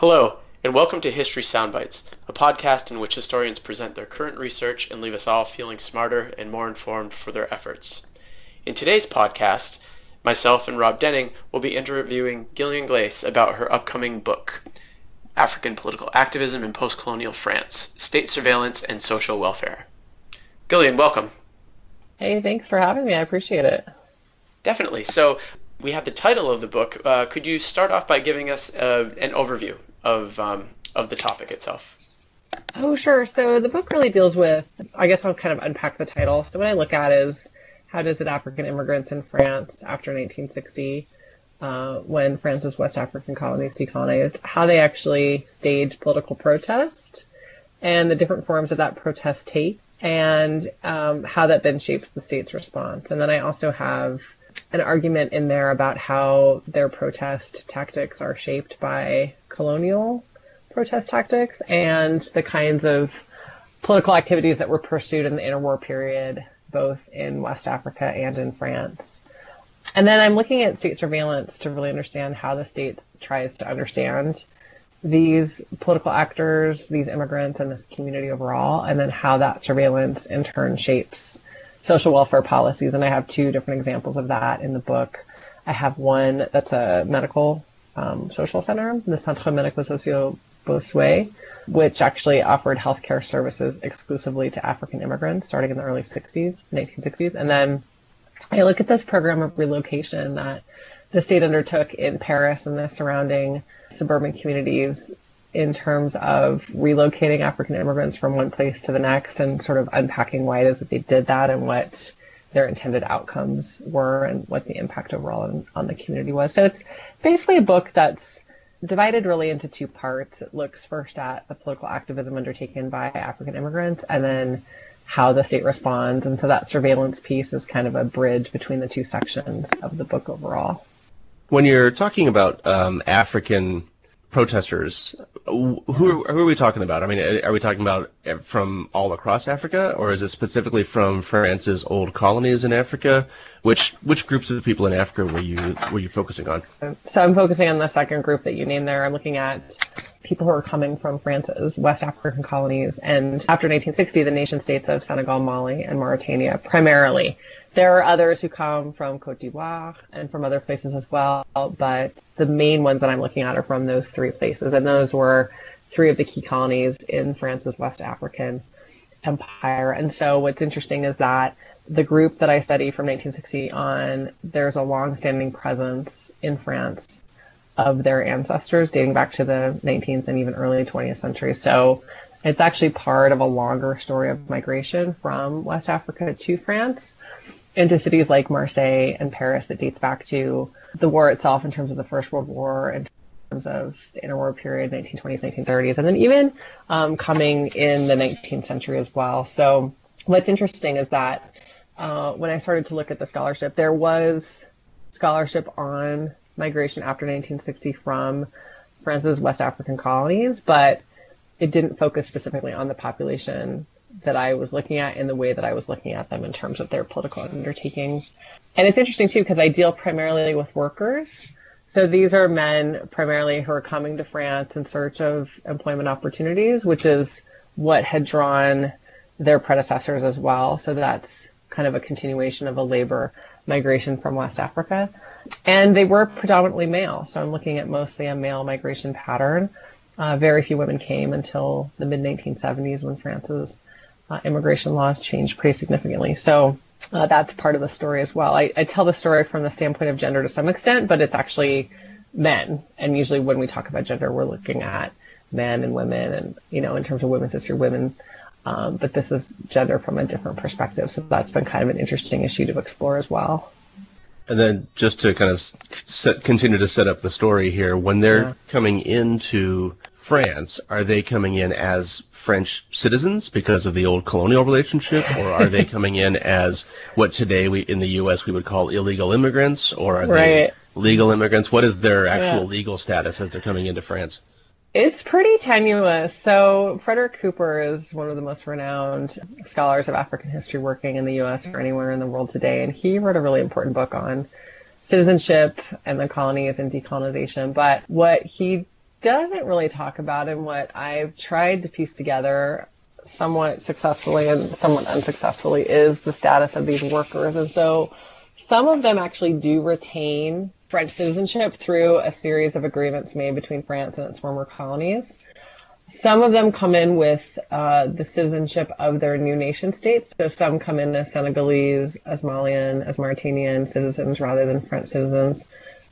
Hello, and welcome to History Soundbites, a podcast in which historians present their current research and leave us all feeling smarter and more informed for their efforts. In today's podcast, myself and Rob Denning will be interviewing Gillian Glaes about her upcoming book, African Political Activism in Postcolonial France State Surveillance and Social Welfare. Gillian, welcome. Hey, thanks for having me. I appreciate it. Definitely. So, we have the title of the book. Uh, could you start off by giving us uh, an overview of um, of the topic itself? Oh, sure. So the book really deals with. I guess I'll kind of unpack the title. So what I look at is how does it African immigrants in France after 1960, uh, when France's West African colonies decolonized, how they actually stage political protest, and the different forms of that protest take, and um, how that then shapes the state's response. And then I also have an argument in there about how their protest tactics are shaped by colonial protest tactics and the kinds of political activities that were pursued in the interwar period, both in West Africa and in France. And then I'm looking at state surveillance to really understand how the state tries to understand these political actors, these immigrants, and this community overall, and then how that surveillance in turn shapes social welfare policies, and I have two different examples of that in the book. I have one that's a medical um, social center, the Centre Médico-Social Bossuet, which actually offered healthcare services exclusively to African immigrants starting in the early 60s, 1960s. And then I look at this program of relocation that the state undertook in Paris and the surrounding suburban communities in terms of relocating African immigrants from one place to the next and sort of unpacking why it is that they did that and what their intended outcomes were and what the impact overall on, on the community was. So it's basically a book that's divided really into two parts. It looks first at the political activism undertaken by African immigrants and then how the state responds. And so that surveillance piece is kind of a bridge between the two sections of the book overall. When you're talking about um, African protesters, who, who are we talking about? I mean, are we talking about from all across Africa, or is it specifically from France's old colonies in Africa? Which which groups of people in Africa were you were you focusing on? So I'm focusing on the second group that you named there. I'm looking at people who are coming from France's West African colonies, and after 1960, the nation states of Senegal, Mali, and Mauritania primarily. There are others who come from Cote d'Ivoire and from other places as well, but the main ones that I'm looking at are from those three places, and those were three of the key colonies in France's West African empire. And so what's interesting is that the group that I study from 1960 on, there's a long-standing presence in France of their ancestors dating back to the 19th and even early 20th century. So it's actually part of a longer story of migration from West Africa to France into cities like Marseille and Paris that dates back to the war itself in terms of the First World War in terms of the interwar period, 1920s, 1930s, and then even um, coming in the 19th century as well. So what's interesting is that uh, when I started to look at the scholarship, there was scholarship on migration after 1960 from France's West African colonies, but it didn't focus specifically on the population that I was looking at in the way that I was looking at them in terms of their political undertakings. And it's interesting too because I deal primarily with workers. So these are men primarily who are coming to France in search of employment opportunities, which is what had drawn their predecessors as well. So that's kind of a continuation of a labor migration from West Africa. And they were predominantly male. So I'm looking at mostly a male migration pattern. Uh, very few women came until the mid 1970s when France's uh, immigration laws changed pretty significantly. So uh, that's part of the story as well. I, I, tell the story from the standpoint of gender to some extent, but it's actually men. And usually when we talk about gender, we're looking at men and women and, you know, in terms of women's history, women. Um, but this is gender from a different perspective. So that's been kind of an interesting issue to explore as well. And then just to kind of set, continue to set up the story here, when they're yeah. coming into France, are they coming in as French citizens because of the old colonial relationship, or are they coming in as what today we in the U.S. we would call illegal immigrants, or are right. they legal immigrants? What is their actual yeah. legal status as they're coming into France? It's pretty tenuous. So Frederick Cooper is one of the most renowned scholars of African history working in the U.S. or anywhere in the world today, and he wrote a really important book on citizenship and the colonies and decolonization. But what he doesn't really talk about and what I've tried to piece together somewhat successfully and somewhat unsuccessfully is the status of these workers. And so some of them actually do retain French citizenship through a series of agreements made between France and its former colonies. Some of them come in with uh, the citizenship of their new nation states. So some come in as Senegalese, as Malian, as Mauritanian citizens rather than French citizens.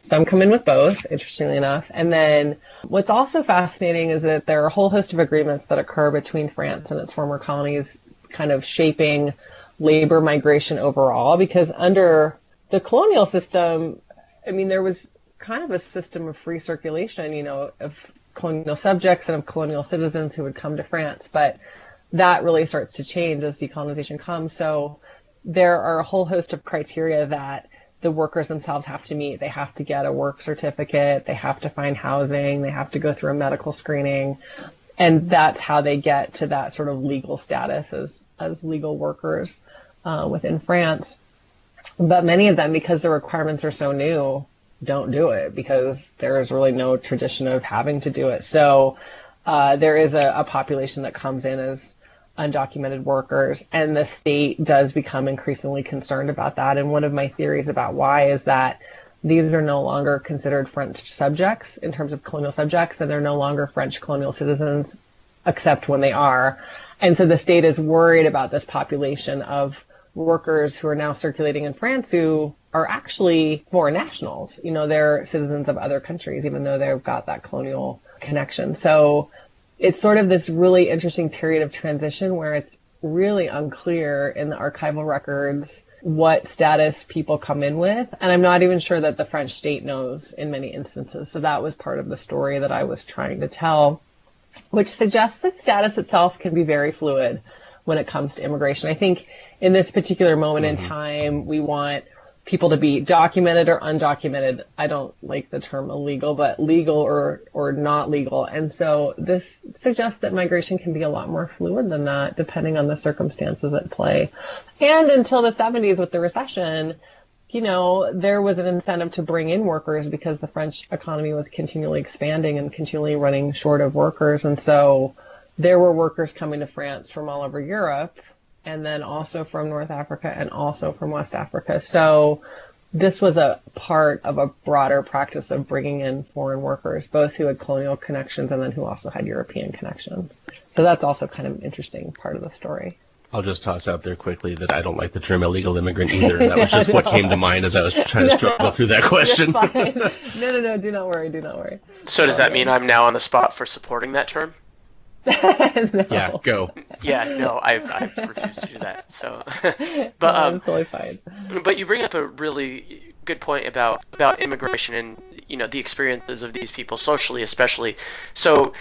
Some come in with both, interestingly enough. And then what's also fascinating is that there are a whole host of agreements that occur between France and its former colonies, kind of shaping labor migration overall, because under the colonial system, I mean, there was kind of a system of free circulation, you know, of colonial subjects and of colonial citizens who would come to France. But that really starts to change as decolonization comes. So there are a whole host of criteria that the workers themselves have to meet. They have to get a work certificate, they have to find housing, they have to go through a medical screening. And that's how they get to that sort of legal status as, as legal workers uh, within France. But many of them, because the requirements are so new, don't do it because there is really no tradition of having to do it. So uh, there is a, a, population that comes in as undocumented workers, and the state does become increasingly concerned about that. And one of my theories about why is that these are no longer considered French subjects in terms of colonial subjects, and they're no longer French colonial citizens, except when they are. And so the state is worried about this population of workers who are now circulating in France who are actually foreign nationals. You know, they're citizens of other countries, even though they've got that colonial connection. So it's sort of this really interesting period of transition where it's really unclear in the archival records what status people come in with. And I'm not even sure that the French state knows in many instances. So that was part of the story that I was trying to tell, which suggests that status itself can be very fluid when it comes to immigration. I think in this particular moment mm-hmm. in time, we want people to be documented or undocumented. I don't like the term illegal, but legal or or not legal. And so this suggests that migration can be a lot more fluid than that, depending on the circumstances at play. And until the 70s with the recession, you know, there was an incentive to bring in workers because the French economy was continually expanding and continually running short of workers. And so there were workers coming to France from all over Europe and then also from North Africa and also from West Africa. So this was a part of a broader practice of bringing in foreign workers, both who had colonial connections and then who also had European connections. So that's also kind of an interesting part of the story. I'll just toss out there quickly that I don't like the term illegal immigrant either. That was just what came to mind as I was trying to struggle through that question. no, no, no, do not worry, do not worry. So does that um, mean I'm now on the spot for supporting that term? no. Yeah, go. Yeah, no, I've, I've refused to do that. So, but um, no, totally fine. But you bring up a really good point about about immigration and you know the experiences of these people socially, especially. So,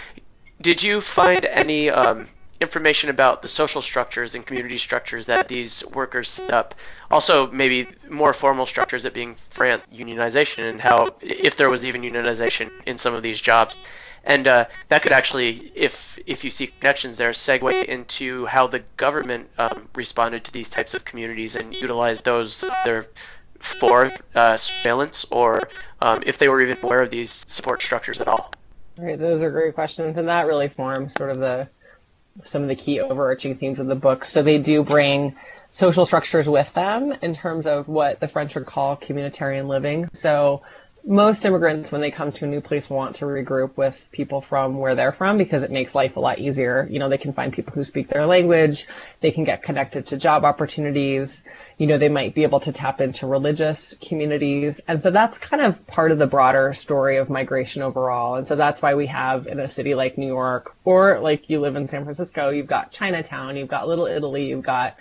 did you find any um, information about the social structures and community structures that these workers set up? Also, maybe more formal structures, it being France unionization, and how if there was even unionization in some of these jobs and uh, that could actually, if if you see connections there, segue into how the government um, responded to these types of communities and utilized those either for uh, surveillance or um, if they were even aware of these support structures at all. Right, those are great questions, and that really forms sort of the some of the key overarching themes of the book. So they do bring social structures with them in terms of what the French would call communitarian living. So most immigrants, when they come to a new place, want to regroup with people from where they're from because it makes life a lot easier. You know, they can find people who speak their language, they can get connected to job opportunities, you know, they might be able to tap into religious communities. And so that's kind of part of the broader story of migration overall. And so that's why we have in a city like New York or like you live in San Francisco, you've got Chinatown, you've got Little Italy, you've got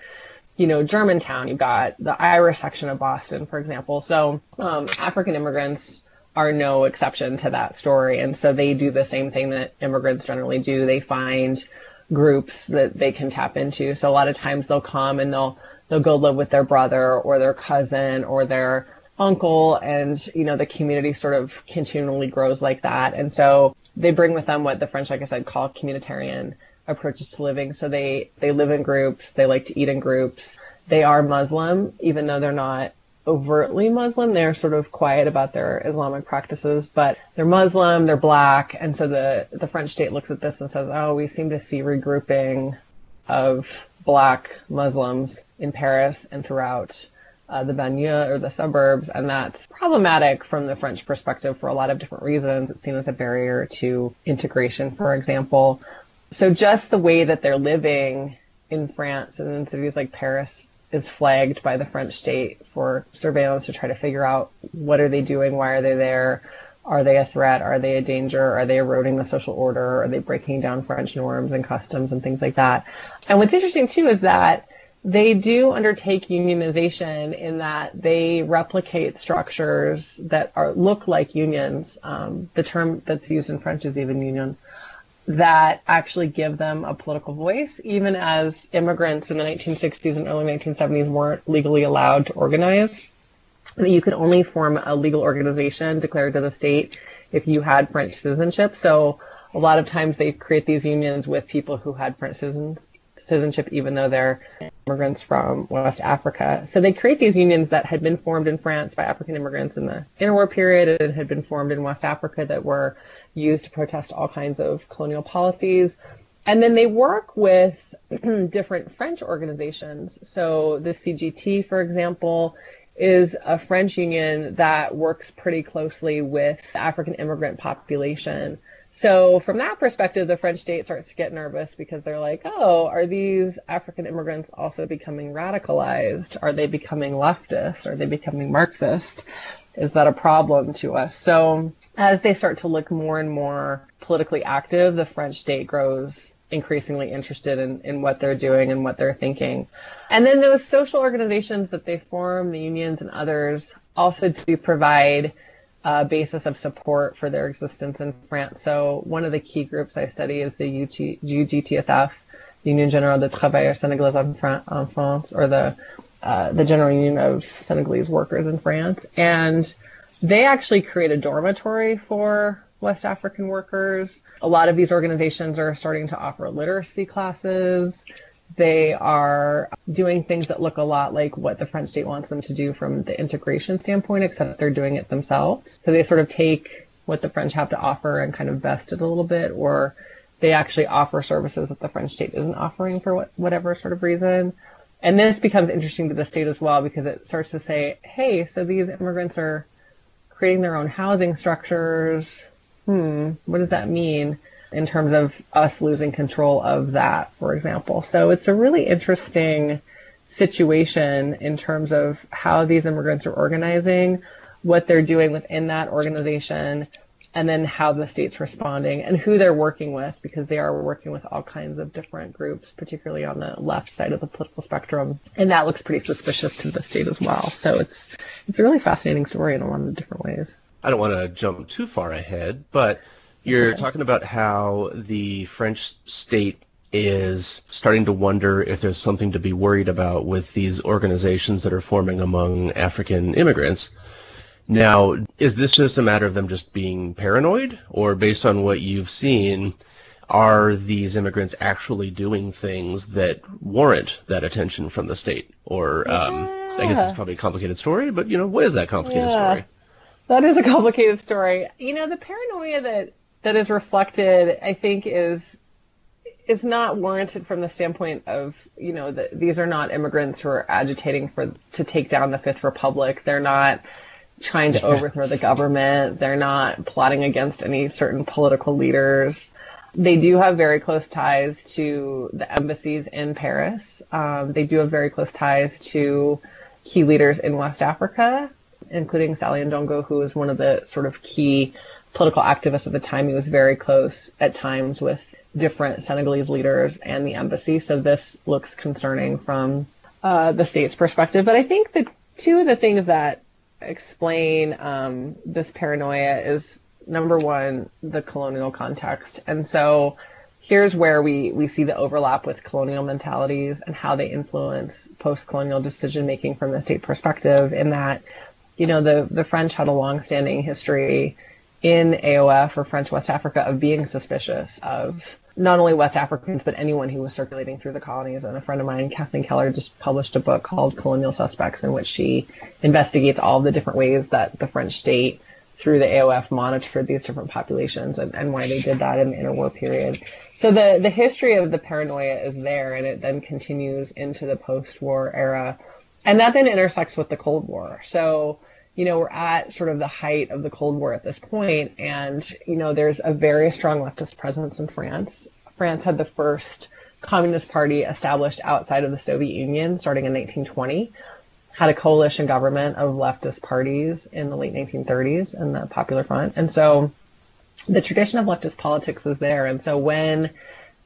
you know, Germantown, you've got the Irish section of Boston, for example. So um, African immigrants are no exception to that story. And so they do the same thing that immigrants generally do. They find groups that they can tap into. So a lot of times they'll come and they'll they'll go live with their brother or their cousin or their uncle and you know the community sort of continually grows like that and so they bring with them what the french like i said call communitarian approaches to living. So they, they live in groups, they like to eat in groups. They are Muslim, even though they're not overtly Muslim. They're sort of quiet about their Islamic practices, but they're Muslim, they're black, and so the the French state looks at this and says, "Oh, we seem to see regrouping of black Muslims in Paris and throughout uh, the banlieue or the suburbs, and that's problematic from the French perspective for a lot of different reasons. It's seen as a barrier to integration, for example. So just the way that they're living in France and in cities like Paris is flagged by the French state for surveillance to try to figure out what are they doing, why are they there, are they a threat, are they a danger, are they eroding the social order, are they breaking down French norms and customs and things like that. And what's interesting too is that they do undertake unionization in that they replicate structures that are look like unions. Um, the term that's used in French is even union that actually give them a political voice, even as immigrants in the 1960s and early 1970s weren't legally allowed to organize. You could only form a legal organization declared to the state if you had French citizenship. So a lot of times they create these unions with people who had French citizens, citizenship, even though they're immigrants from West Africa. So they create these unions that had been formed in France by African immigrants in the interwar period and had been formed in West Africa that were used to protest all kinds of colonial policies. And then they work with different French organizations. So the CGT, for example, is a French union that works pretty closely with the African immigrant population. So from that perspective, the French state starts to get nervous because they're like, oh, are these African immigrants also becoming radicalized? Are they becoming leftist? Are they becoming Marxist? Is that a problem to us? So as they start to look more and more politically active, the French state grows increasingly interested in, in what they're doing and what they're thinking. And then those social organizations that they form, the unions and others, also do provide a basis of support for their existence in France. So one of the key groups I study is the UT, UGTSF, Union Generale de Travailleurs Sénégalais en France, or the uh, the General Union of Senegalese Workers in France, and they actually create a dormitory for West African workers. A lot of these organizations are starting to offer literacy classes. They are doing things that look a lot like what the French state wants them to do from the integration standpoint, except they're doing it themselves. So they sort of take what the French have to offer and kind of vest it a little bit, or they actually offer services that the French state isn't offering for what, whatever sort of reason. And this becomes interesting to the state as well because it starts to say, hey, so these immigrants are creating their own housing structures. Hmm, what does that mean in terms of us losing control of that, for example? So it's a really interesting situation in terms of how these immigrants are organizing, what they're doing within that organization, and then how the state's responding and who they're working with because they are working with all kinds of different groups, particularly on the left side of the political spectrum. And that looks pretty suspicious to the state as well. So it's it's a really fascinating story in a lot of different ways. I don't want to jump too far ahead, but you're talking about how the French state is starting to wonder if there's something to be worried about with these organizations that are forming among African immigrants. Now, is this just a matter of them just being paranoid, or based on what you've seen, are these immigrants actually doing things that warrant that attention from the state? Or um. I guess it's probably a complicated story, but you know, what is that complicated yeah. story? That is a complicated story. You know, the paranoia that that is reflected, I think, is is not warranted from the standpoint of you know that these are not immigrants who are agitating for to take down the Fifth Republic. They're not trying to overthrow the government. They're not plotting against any certain political leaders. They do have very close ties to the embassies in Paris. Um, they do have very close ties to key leaders in West Africa, including Sally Ndongo, who was one of the sort of key political activists at the time. He was very close at times with different Senegalese leaders and the embassy. So this looks concerning from uh, the state's perspective. But I think that two of the things that explain um, this paranoia is number one, the colonial context. And so here's where we, we see the overlap with colonial mentalities and how they influence post colonial decision making from the state perspective, in that, you know, the, the French had a long standing history in AOF or French West Africa of being suspicious of not only West Africans, but anyone who was circulating through the colonies. And a friend of mine, Kathleen Keller, just published a book called Colonial Suspects, in which she investigates all the different ways that the French state, through the AOF, monitored these different populations and, and why they did that in the interwar period. So the, the history of the paranoia is there, and it then continues into the post war era. And that then intersects with the Cold War. So you know, we're at sort of the height of the Cold War at this point, and you know, there's a very strong leftist presence in France. France had the first communist party established outside of the Soviet Union starting in 1920. Had a coalition government of leftist parties in the late 1930s in the Popular Front, and so the tradition of leftist politics is there. And so when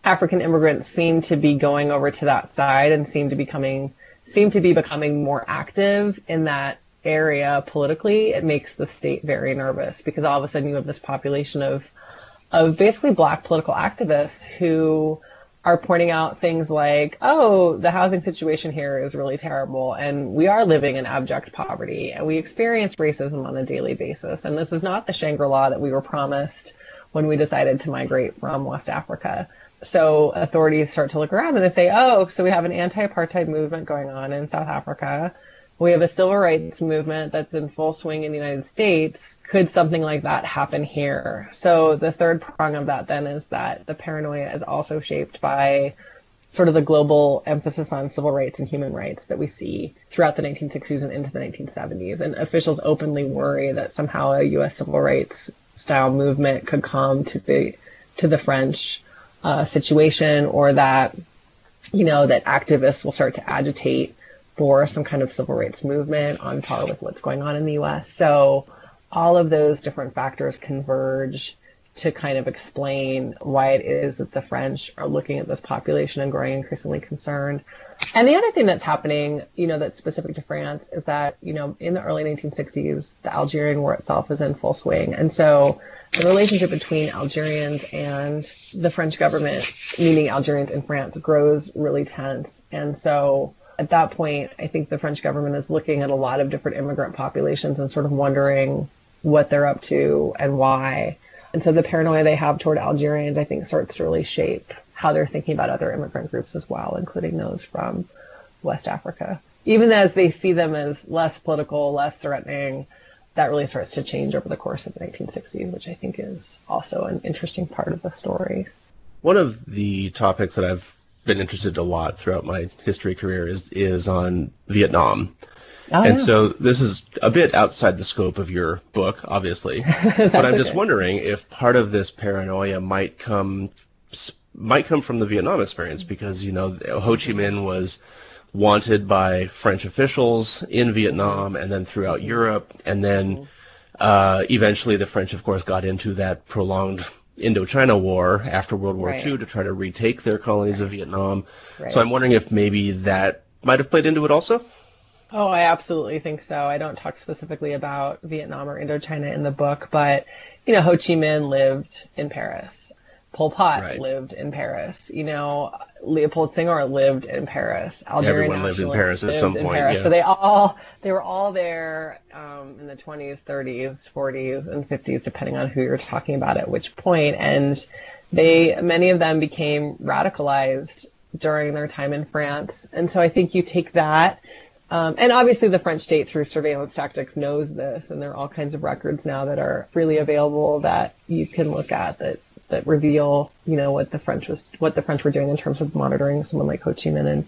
African immigrants seem to be going over to that side and seem to becoming seem to be becoming more active in that area politically, it makes the state very nervous because all of a sudden you have this population of of basically black political activists who are pointing out things like, oh, the housing situation here is really terrible, and we are living in abject poverty, and we experience racism on a daily basis. And this is not the Shangri La that we were promised when we decided to migrate from West Africa. So authorities start to look around and they say, oh, so we have an anti apartheid movement going on in South Africa we have a civil rights movement that's in full swing in the United States. Could something like that happen here? So the third prong of that then is that the paranoia is also shaped by sort of the global emphasis on civil rights and human rights that we see throughout the 1960s and into the 1970s. And officials openly worry that somehow a U.S. civil rights style movement could come to the to the French uh, situation, or that you know that activists will start to agitate for some kind of civil rights movement on par with what's going on in the US. So all of those different factors converge to kind of explain why it is that the French are looking at this population and growing increasingly concerned. And the other thing that's happening, you know, that's specific to France is that, you know, in the early 1960s, the Algerian War itself is in full swing. And so the relationship between Algerians and the French government, meaning Algerians in France, grows really tense. And so at that point, I think the French government is looking at a lot of different immigrant populations and sort of wondering what they're up to and why. And so the paranoia they have toward Algerians, I think, starts to really shape how they're thinking about other immigrant groups as well, including those from West Africa. Even as they see them as less political, less threatening, that really starts to change over the course of the 1960s, which I think is also an interesting part of the story. One of the topics that I've been interested a lot throughout my history career is is on Vietnam. Oh, and yeah. so this is a bit outside the scope of your book, obviously. but I'm okay. just wondering if part of this paranoia might come might come from the Vietnam experience because you know Ho Chi Minh was wanted by French officials in Vietnam and then throughout Europe, and then uh, eventually the French, of course, got into that prolonged Indochina War after World War right. II to try to retake their colonies right. of Vietnam. Right. So I'm wondering if maybe that might have played into it also. Oh, I absolutely think so. I don't talk specifically about Vietnam or Indochina in the book, but you know, Ho Chi Minh lived in Paris. Pol Pot right. lived in Paris. You know, Leopold Senghor lived in Paris. Everyone lived in Paris at some point. Yeah. So they all they were all there um, in the 20s, 30s, 40s, and 50s, depending on who you're talking about at which point. And they many of them became radicalized during their time in France. And so I think you take that. Um, and obviously, the French state, through surveillance tactics, knows this, and there are all kinds of records now that are freely available that you can look at that that reveal, you know, what the French was, what the French were doing in terms of monitoring someone like Ho Chi Minh in,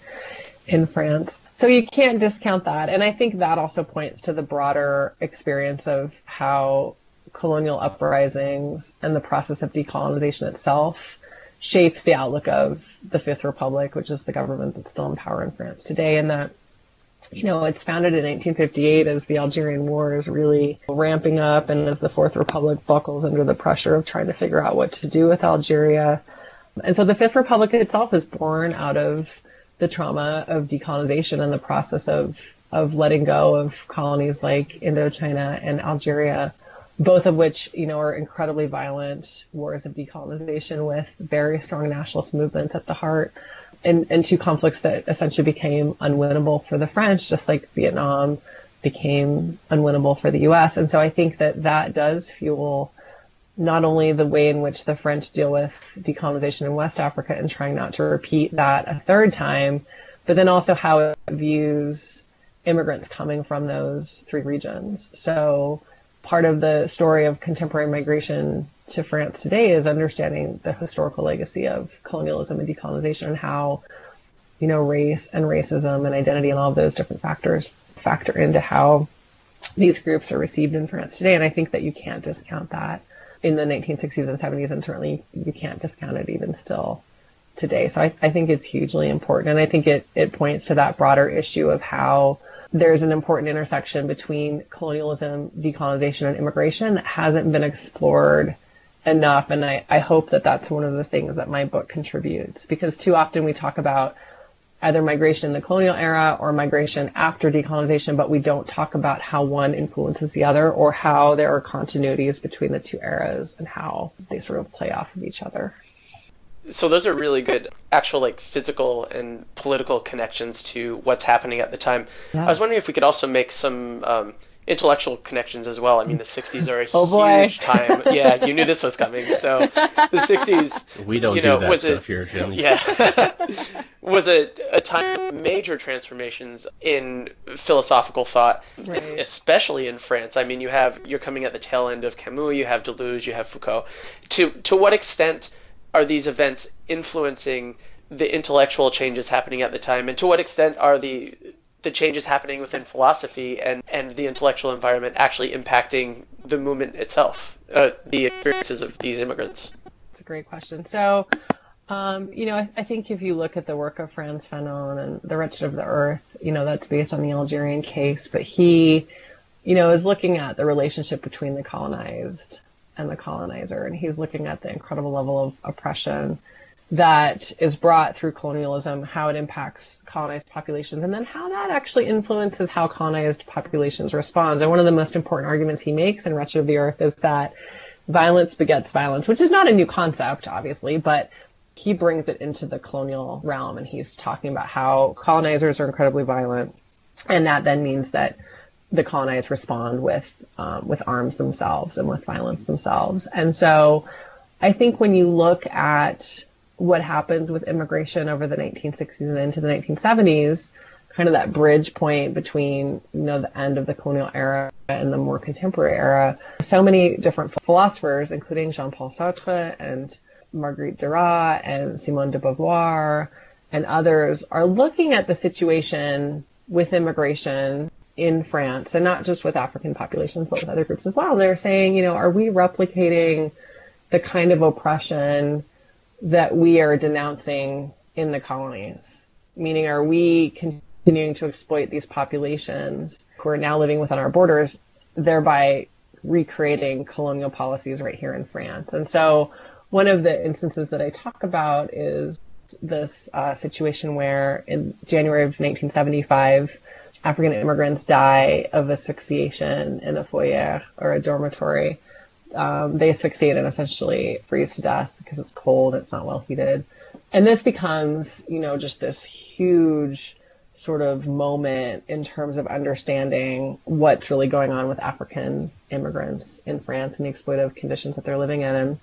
in France. So you can't discount that. And I think that also points to the broader experience of how colonial uprisings and the process of decolonization itself shapes the outlook of the Fifth Republic, which is the government that's still in power in France today, and that you know, it's founded in 1958 as the Algerian War is really ramping up and as the Fourth Republic buckles under the pressure of trying to figure out what to do with Algeria. And so the Fifth Republic itself is born out of the trauma of decolonization and the process of, of letting go of colonies like Indochina and Algeria, both of which, you know, are incredibly violent wars of decolonization with very strong nationalist movements at the heart and, and two conflicts that essentially became unwinnable for the French, just like Vietnam became unwinnable for the U.S. And so I think that that does fuel not only the way in which the French deal with decolonization in West Africa and trying not to repeat that a third time, but then also how it views immigrants coming from those three regions. So part of the story of contemporary migration to France today is understanding the historical legacy of colonialism and decolonization and how, you know, race and racism and identity and all of those different factors factor into how these groups are received in France today. And I think that you can't discount that in the 1960s and 70s, and certainly you can't discount it even still today. So I, I think it's hugely important. And I think it, it points to that broader issue of how there's an important intersection between colonialism, decolonization, and immigration that hasn't been explored enough. And I, I hope that that's one of the things that my book contributes because too often we talk about either migration in the colonial era or migration after decolonization, but we don't talk about how one influences the other or how there are continuities between the two eras and how they sort of play off of each other so those are really good actual like physical and political connections to what's happening at the time. Yeah. I was wondering if we could also make some um, intellectual connections as well. I mean, the '60s are a oh huge time. Yeah, you knew this was coming. So the '60s. We don't you know, do that was stuff it, here, Jim. Yeah, was a, a time of major transformations in philosophical thought, right. especially in France. I mean, you have you're coming at the tail end of Camus. You have Deleuze. You have Foucault. To to what extent? Are these events influencing the intellectual changes happening at the time, and to what extent are the the changes happening within philosophy and, and the intellectual environment actually impacting the movement itself, uh, the experiences of these immigrants? It's a great question. So, um, you know, I, I, think if you look at the work of Frantz Fanon and The Wretched of the Earth, you know, that's based on the Algerian case, but he, you know, is looking at the relationship between the colonized and the colonizer. And he's looking at the incredible level of oppression that is brought through colonialism, how it impacts colonized populations, and then how that actually influences how colonized populations respond. And one of the most important arguments he makes in Wretched of the Earth is that violence begets violence, which is not a new concept, obviously, but he brings it into the colonial realm and he's talking about how colonizers are incredibly violent. And that then means that the colonized respond with um, with arms themselves and with violence themselves. And so, I think when you look at what happens with immigration over the 1960s and into the 1970s, kind of that bridge point between you know the end of the colonial era and the more contemporary era, so many different philosophers, including Jean-Paul Sartre and Marguerite Duras and Simone de Beauvoir and others, are looking at the situation with immigration in France, and not just with African populations, but with other groups as well. They're saying, you know, are we replicating the kind of oppression that we are denouncing in the colonies? Meaning, are we continuing to exploit these populations who are now living within our borders, thereby recreating colonial policies right here in France? And so, one of the instances that I talk about is this uh, situation where in January of 1975, African immigrants die of asphyxiation in a foyer or a dormitory. Um, they asphyxiate and essentially freeze to death because it's cold, it's not well heated. And this becomes, you know, just this huge sort of moment in terms of understanding what's really going on with African immigrants in France and the exploitative conditions that they're living in. And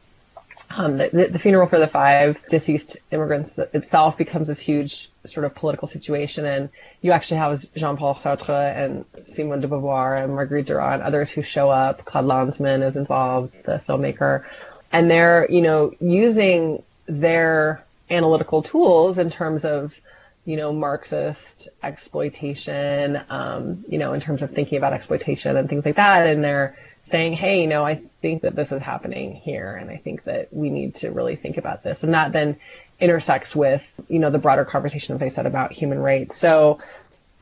um, the, the, funeral for the five deceased immigrants itself becomes this huge sort of political situation. And you actually have Jean-Paul Sartre and Simone de Beauvoir and Marguerite Duras and others who show up. Claude Lanzmann is involved, the filmmaker. And they're, you know, using their analytical tools in terms of, you know, Marxist exploitation, um, you know, in terms of thinking about exploitation and things like that. And they're saying, hey, you know, I think that this is happening here, and I think that we need to really think about this. And that then intersects with, you know, the broader conversation, as I said, about human rights. So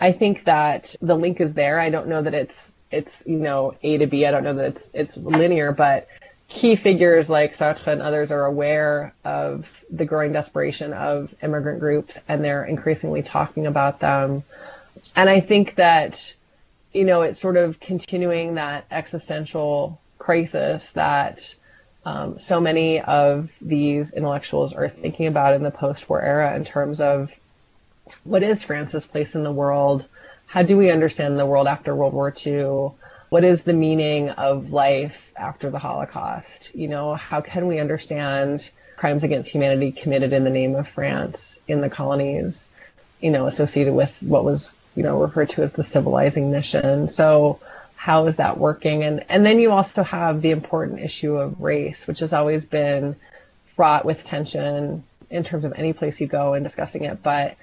I think that the link is there. I don't know that it's it's you know A to B. I don't know that it's it's linear, but key figures like Sartre and others are aware of the growing desperation of immigrant groups, and they're increasingly talking about them. And I think that you know, it's sort of continuing that existential crisis that um, so many of these intellectuals are thinking about in the post-war era in terms of what is France's place in the world? How do we understand the world after World War II? what is the meaning of life after the Holocaust? You know, how can we understand crimes against humanity committed in the name of France in the colonies, you know, associated with what was, you know, referred to as the civilizing mission. So how is that working? And and then you also have the important issue of race, which has always been fraught with tension in terms of any place you go and discussing it. But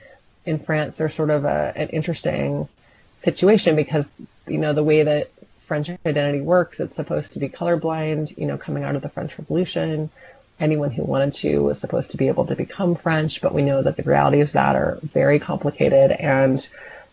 in France, there's sort of a, an interesting situation because you know the way that French identity works, it's supposed to be colorblind. You know, coming out of the French Revolution, anyone who wanted to was supposed to be able to become French, but we know that the realities of that are very complicated and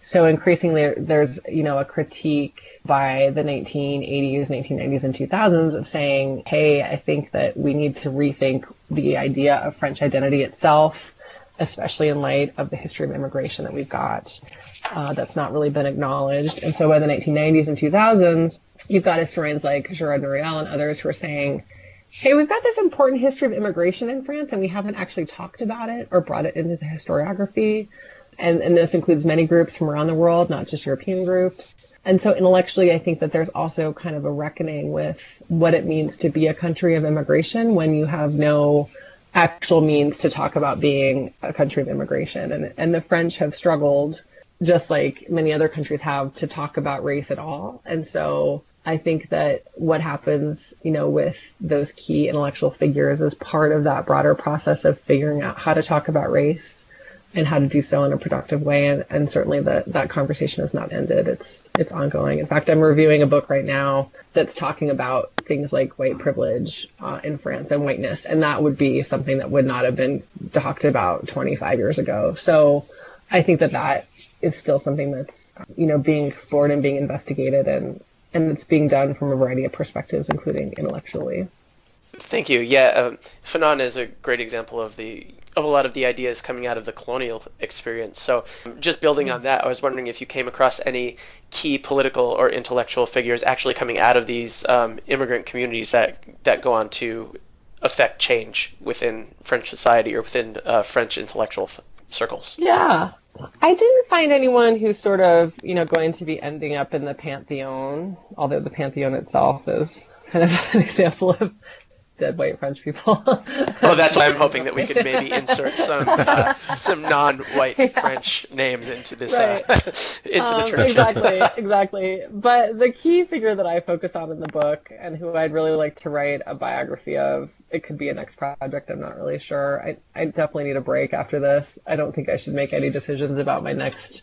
so increasingly there's you know a critique by the 1980s 1990s and 2000s of saying hey i think that we need to rethink the idea of french identity itself especially in light of the history of immigration that we've got uh, that's not really been acknowledged and so by the 1990s and 2000s you've got historians like Gerard Noiriel and others who are saying hey, we've got this important history of immigration in France, and we haven't actually talked about it or brought it into the historiography. And, and this includes many groups from around the world, not just European groups. And so intellectually, I think that there's also kind of a reckoning with what it means to be a country of immigration when you have no actual means to talk about being a country of immigration. And, and the French have struggled, just like many other countries have, to talk about race at all. And so I think that what happens, you know, with those key intellectual figures is part of that broader process of figuring out how to talk about race and how to do so in a productive way. And, and certainly that that conversation has not ended. It's it's ongoing. In fact, I'm reviewing a book right now that's talking about things like white privilege uh, in France and whiteness, and that would be something that would not have been talked about 25 years ago. So I think that that is still something that's you know being explored and being investigated and and it's being done from a variety of perspectives, including intellectually. Thank you. Yeah, um, Fanon is a great example of the of a lot of the ideas coming out of the colonial experience. So, just building on that, I was wondering if you came across any key political or intellectual figures actually coming out of these um, immigrant communities that that go on to affect change within French society or within uh, French intellectual f- circles. Yeah, I didn't find anyone who's sort of, you know, going to be ending up in the Pantheon, although the Pantheon itself is kind of an example of dead white French people. well, that's why I'm hoping that we could maybe insert some uh, some non-white yeah. French names into this uh, right. uh, into um, the tradition. exactly, exactly. But the key figure that I focus on in the book, and who I'd really like to write a biography of, it could be a next project. I'm not really sure. I I definitely need a break after this. I don't think I should make any decisions about my next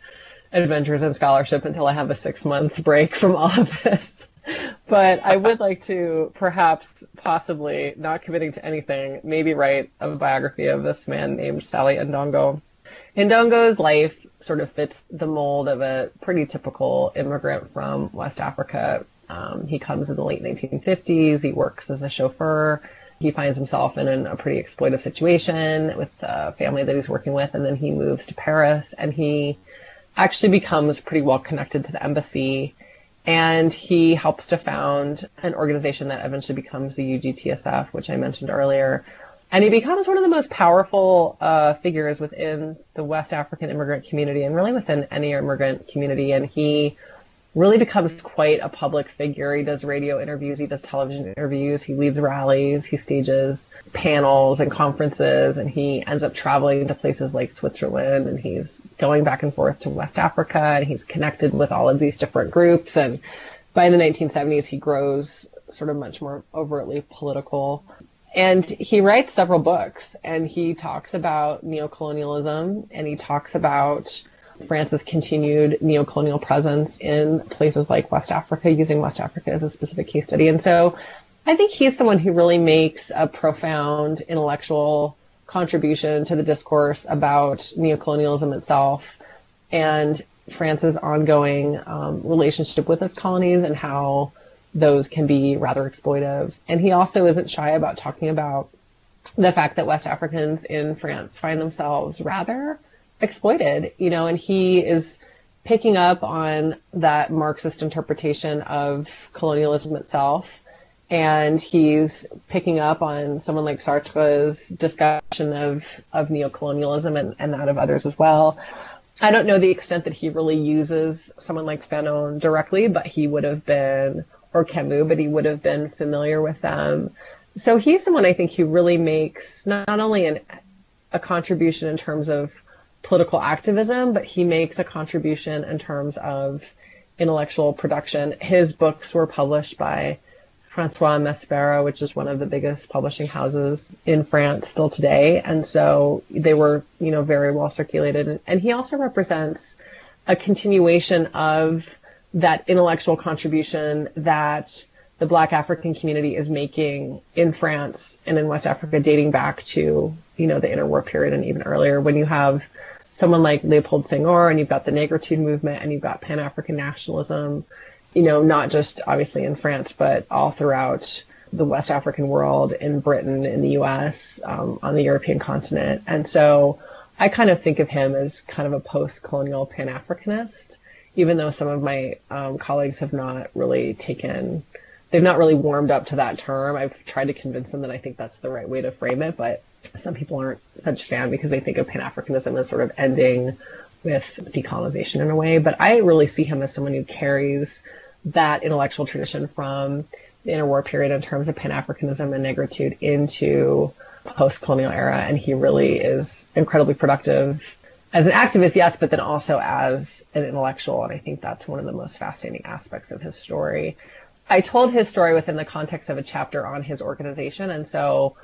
adventures in scholarship until I have a six month break from all of this but I would like to perhaps, possibly, not committing to anything, maybe write a biography of this man named Sally Ndongo. Ndongo's life sort of fits the mold of a pretty typical immigrant from West Africa. Um, he comes in the late 1950s. He works as a chauffeur. He finds himself in an, a pretty exploitive situation with the family that he's working with, and then he moves to Paris and he actually becomes pretty well connected to the embassy and he helps to found an organization that eventually becomes the UGTSF, which I mentioned earlier. And he becomes one of the most powerful uh, figures within the West African immigrant community and really within any immigrant community. And he really becomes mm-hmm. quite a public figure. He does radio interviews, he does television interviews, he leads rallies, he stages panels and conferences, and he ends up traveling to places like Switzerland and he's going back and forth to West Africa and he's connected with all of these different groups. And by the 1970s, he grows sort of much more overtly political. And he writes several books and he talks about neocolonialism and he talks about France's continued neocolonial presence in places like West Africa, using West Africa as a specific case study. And so I think he's someone who really makes a profound intellectual contribution to the discourse about neocolonialism itself and France's ongoing um, relationship with its colonies and how those can be rather exploitive. And he also isn't shy about talking about the fact that West Africans in France find themselves rather exploited, you know, and he is picking up on that Marxist interpretation of colonialism itself. And he's picking up on someone like Sartre's discussion of, of neocolonialism and, and that of others as well. I don't know the extent that he really uses someone like Fanon directly, but he would have been, or Camus, but he would have been familiar with them. So he's someone I think who really makes not only an, a contribution in terms of political activism, but he makes a contribution in terms of intellectual production. His books were published by Francois Maspero, which is one of the biggest publishing houses in France still today. And so they were, you know, very well circulated. And he also represents a continuation of that intellectual contribution that the Black African community is making in France and in West Africa, dating back to, you know, the interwar period and even earlier when you have someone like Leopold Senghor and you've got the Negritude movement and you've got Pan African nationalism you know, not just obviously in France, but all throughout the West African world, in Britain, in the US, um, on the European continent. And so I kind of think of him as kind of a post colonial Pan Africanist, even though some of my um, colleagues have not really taken, they've not really warmed up to that term. I've tried to convince them that I think that's the right way to frame it, but some people aren't such a fan because they think of Pan Africanism as sort of ending with decolonization in a way. But I really see him as someone who carries that intellectual tradition from the interwar period in terms of Pan Africanism and negritude into post colonial era. And he really is incredibly productive as an activist, yes, but then also as an intellectual. And I think that's one of the most fascinating aspects of his story. I told his story within the context of a chapter on his organization. And so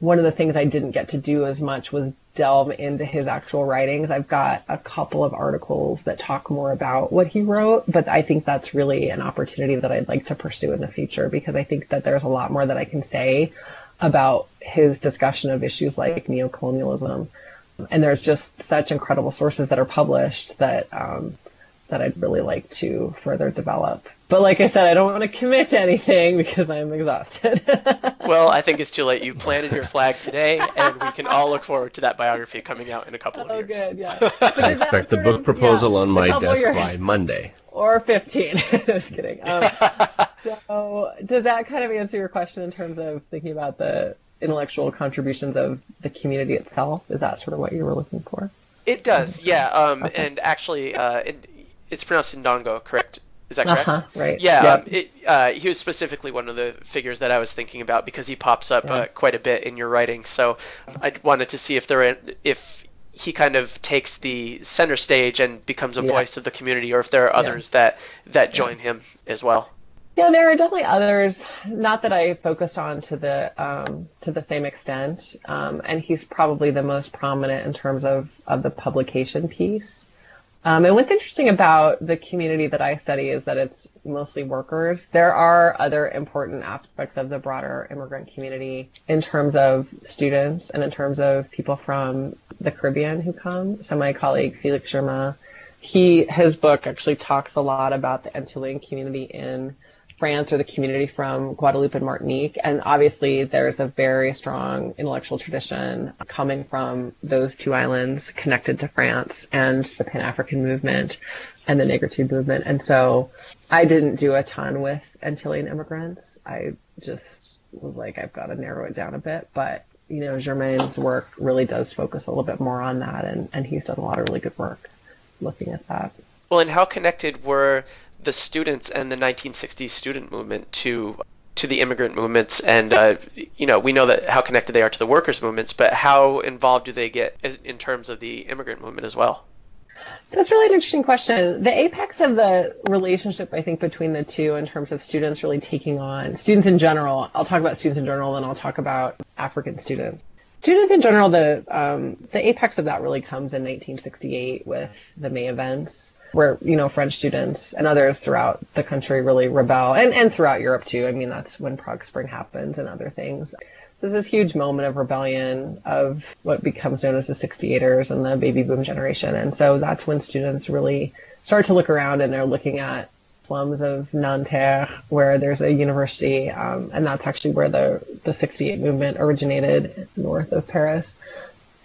one of the things I didn't get to do as much was delve into his actual writings. I've got a couple of articles that talk more about what he wrote, but I think that's really an opportunity that I'd like to pursue in the future because I think that there's a lot more that I can say about his discussion of issues like neocolonialism. And there's just such incredible sources that are published that um, that I'd really like to further develop. But like I said, I don't want to commit to anything because I'm exhausted. well, I think it's too late. You planted your flag today, and we can all look forward to that biography coming out in a couple of oh, years. good, yeah. I expect the book proposal yeah, on my desk by Monday. Or 15. Just kidding. Um, so, does that kind of answer your question in terms of thinking about the intellectual contributions of the community itself? Is that sort of what you were looking for? It does, yeah. Um, okay. And actually, uh, it, it's pronounced Ndongo, correct? Is that correct? Uh-huh, right. Yeah, yep. um, it, uh, he was specifically one of the figures that I was thinking about because he pops up yeah. uh, quite a bit in your writing. So I wanted to see if there if he kind of takes the center stage and becomes a yes. voice of the community, or if there are others yeah. that that join yes. him as well. Yeah, there are definitely others. Not that I focused on to the um, to the same extent, um, and he's probably the most prominent in terms of of the publication piece. Um, and what's interesting about the community that I study is that it's mostly workers. There are other important aspects of the broader immigrant community in terms of students and in terms of people from the Caribbean who come. So my colleague Felix Germain, he his book actually talks a lot about the Antillean community in France or the community from Guadeloupe and Martinique. And obviously, there's a very strong intellectual tradition coming from those two islands connected to France and the Pan African movement and the Negritude movement. And so I didn't do a ton with Antillean immigrants. I just was like, I've got to narrow it down a bit. But, you know, Germain's work really does focus a little bit more on that. And, and he's done a lot of really good work looking at that. Well, and how connected were the students and the 1960s student movement to to the immigrant movements. And uh, you know we know that how connected they are to the workers movements but how involved do they get in terms of the immigrant movement as well? So that's really an interesting question. The apex of the relationship i think between the two in terms of students really taking on students in general i'll talk about students in general and i'll talk about african students. Students in general the um, the apex of that really comes in 1968 with the may events where you know French students and others throughout the country really rebel, and and throughout Europe too. I mean, that's when Prague Spring happens and other things. There's this huge moment of rebellion of what becomes known as the 68ers and the baby boom generation, and so that's when students really start to look around and they're looking at slums of Nanterre, where there's a university, um, and that's actually where the the 68 movement originated north of Paris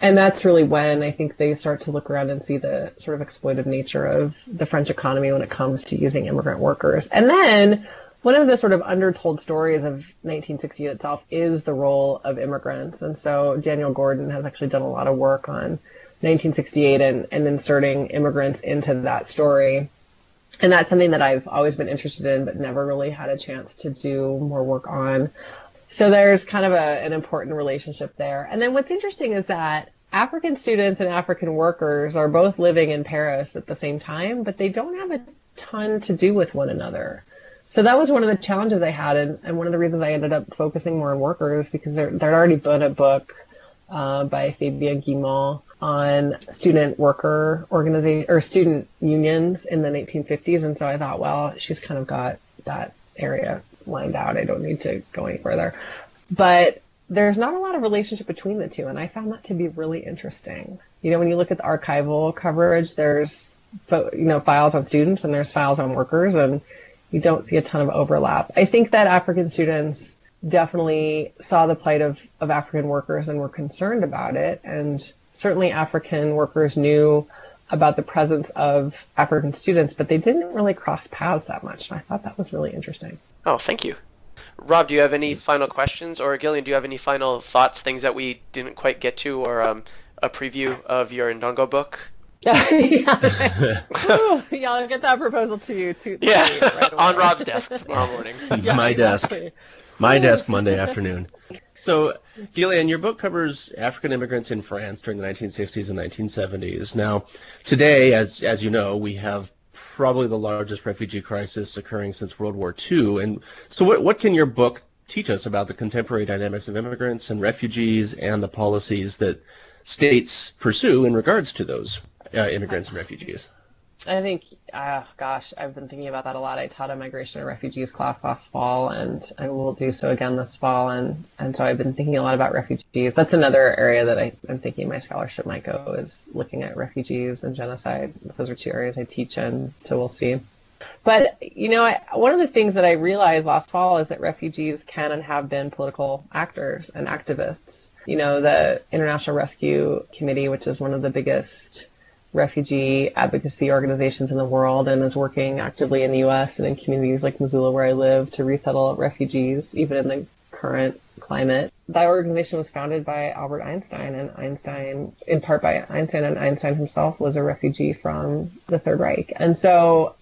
and that's really when I think they start to look around and see the sort of exploitive nature of the French economy when it comes to using immigrant workers. And then one of the sort of undertold stories of 1968 itself is the role of immigrants. And so Daniel Gordon has actually done a lot of work on 1968 and, and inserting immigrants into that story. And that's something that I've always been interested in, but never really had a chance to do more work on. So there's kind of a, an important relationship there. And then what's interesting is that African students and African workers are both living in Paris at the same time, but they don't have a ton to do with one another. So that was one of the challenges I had, and, and one of the reasons I ended up focusing more on workers because there there'd already been a book uh, by Fabienne Guimont on student worker organization or student unions in the 1950s, and so I thought, well, she's kind of got that area lined out. I don't need to go any further, but there's not a lot of relationship between the two, and I found that to be really interesting. You know, when you look at the archival coverage, there's you know files on students and there's files on workers, and you don't see a ton of overlap. I think that African students definitely saw the plight of, of African workers and were concerned about it, and certainly African workers knew about the presence of African students, but they didn't really cross paths that much. And I thought that was really interesting. Oh, thank you. Rob, do you have any final questions, or Gillian, do you have any final thoughts, things that we didn't quite get to, or um, a preview of your Ndongo book? yeah, yeah, I'll get that proposal to you too. Yeah, right on Rob's desk tomorrow morning. yeah, My exactly. desk. My desk Monday afternoon. So, Gillian, your book covers African immigrants in France during the 1960s and 1970s. Now, today, as as you know, we have probably the largest refugee crisis occurring since World War II. And so, what, what can your book teach us about the contemporary dynamics of immigrants and refugees and the policies that states pursue in regards to those uh, immigrants and refugees? I think, uh, gosh, I've been thinking about that a lot. I taught a migration and refugees class last fall, and I will do so again this fall. And, and so I've been thinking a lot about refugees. That's another area that I, am thinking my scholarship might go is looking at refugees and genocide. Those are two areas I teach in, so we'll see. But, you know, I, one of the things that I realized last fall is that refugees can and have been political actors and activists. You know, the International Rescue Committee, which is one of the biggest refugee advocacy organizations in the world and is working actively in the US and in communities like Missoula, where I live, to resettle refugees, even in the current climate. That organization was founded by Albert Einstein, and Einstein, in part by Einstein, and Einstein himself was a refugee from the Third Reich. And so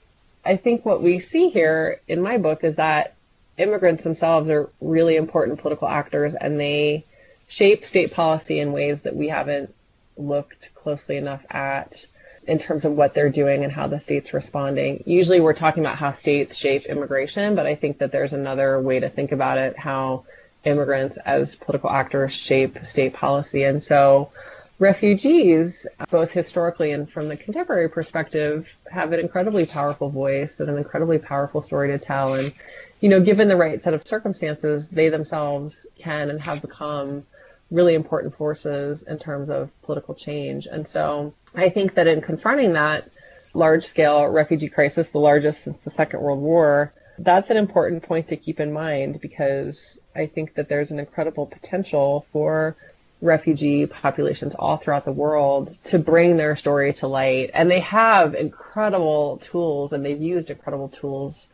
I think what we see here in my book is that immigrants themselves are really important political actors and they shape state policy in ways that we haven't looked closely enough at in terms of what they're doing and how the state's responding. Usually we're talking about how states shape immigration, but I think that there's another way to think about it, how immigrants as political actors shape state policy. And so refugees, both historically and from the contemporary perspective, have an incredibly powerful voice and an incredibly powerful story to tell. And, you know, given the right set of circumstances, they themselves can and have become really important forces in terms of political change. And so I think that in confronting that large scale refugee crisis, the largest since the Second World War, that's an important point to keep in mind because I think that there's an incredible potential for refugee populations all throughout the world to bring their story to light. And they have incredible tools and they've used incredible tools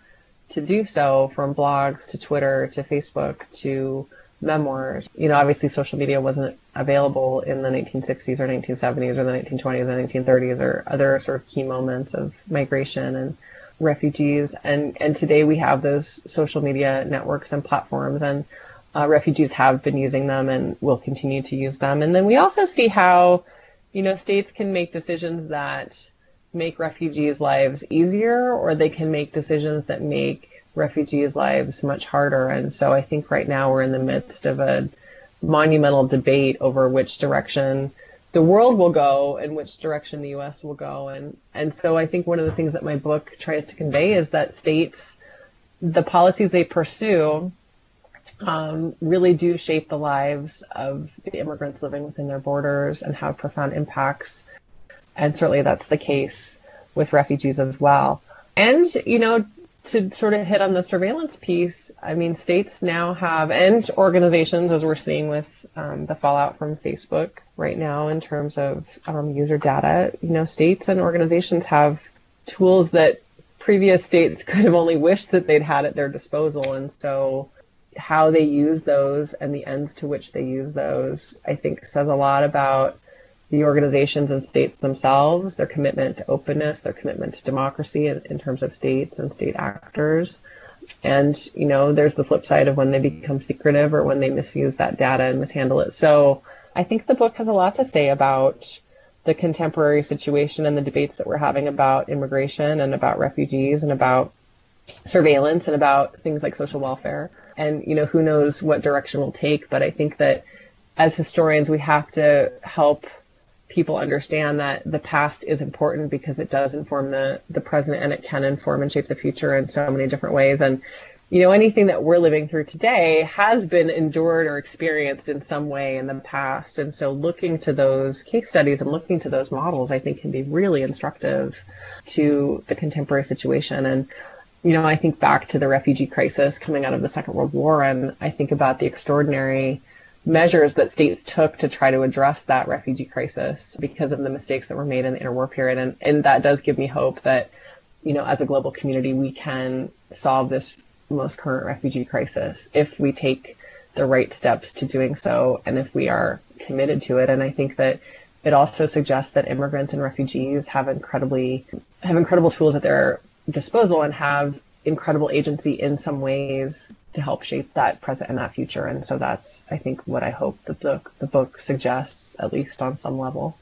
to do so from blogs to Twitter to Facebook to memoirs. You know, obviously social media wasn't available in the 1960s or 1970s or the 1920s and 1930s or other sort of key moments of migration and refugees. And, and today we have those social media networks and platforms and uh, refugees have been using them and will continue to use them. And then we also see how, you know, states can make decisions that make refugees' lives easier or they can make decisions that make refugees' lives much harder. And so I think right now we're in the midst of a monumental debate over which direction the world will go and which direction the US will go. And, and so I think one of the things that my book tries to convey is that states, the policies they pursue, um, really do shape the lives of the immigrants living within their borders and have profound impacts. And certainly that's the case with refugees as well. And, you know, to sort of hit on the surveillance piece, I mean, states now have, and organizations, as we're seeing with um, the fallout from Facebook right now in terms of um, user data, you know, states and organizations have tools that previous states could have only wished that they'd had at their disposal. And so, how they use those and the ends to which they use those, I think, says a lot about the organizations and states themselves, their commitment to openness, their commitment to democracy in, in terms of states and state actors. And, you know, there's the flip side of when they become secretive or when they misuse that data and mishandle it. So I think the book has a lot to say about the contemporary situation and the debates that we're having about immigration and about refugees and about surveillance and about things like social welfare. And, you know, who knows what direction we'll take. But I think that as historians, we have to help people understand that the past is important because it does inform the, the present and it can inform and shape the future in so many different ways. And, you know, anything that we're living through today has been endured or experienced in some way in the past. And so looking to those case studies and looking to those models, I think can be really instructive to the contemporary situation. And, you know, I think back to the refugee crisis coming out of the Second World War, and I think about the extraordinary measures that states took to try to address that refugee crisis because of the mistakes that were made in the interwar period. And, and that does give me hope that, you know, as a global community, we can solve this most current refugee crisis if we take the right steps to doing so and if we are committed to it. And I think that it also suggests that immigrants and refugees have incredibly have incredible tools at their disposal and have incredible agency in some ways to help shape that present and that future. And so that's, I think, what I hope that the, the book suggests, at least on some level.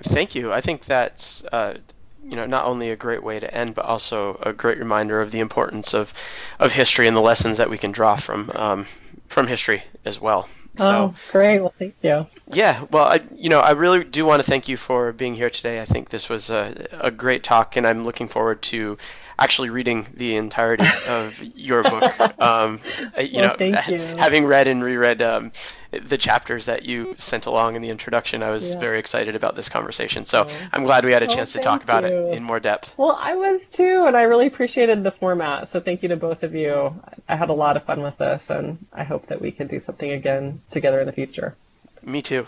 Thank you. I think that's, uh, you know, not only a great way to end, but also a great reminder of the importance of, of history and the lessons that we can draw from, um, from history as well. So, oh, great. Well, thank you. Yeah. Well, I, you know, I really do want to thank you for being here today. I think this was a, a great talk, and I'm looking forward to actually reading the entirety of your book. Um, you well, know, you. having read and reread um, the chapters that you sent along in the introduction, I was yeah. very excited about this conversation. So oh. I'm glad we had a chance well, to talk about you. it in more depth. Well, I was too, and I really appreciated the format. So thank you to both of you. I had a lot of fun with this, and I hope that we can do something again together in the future. Me too.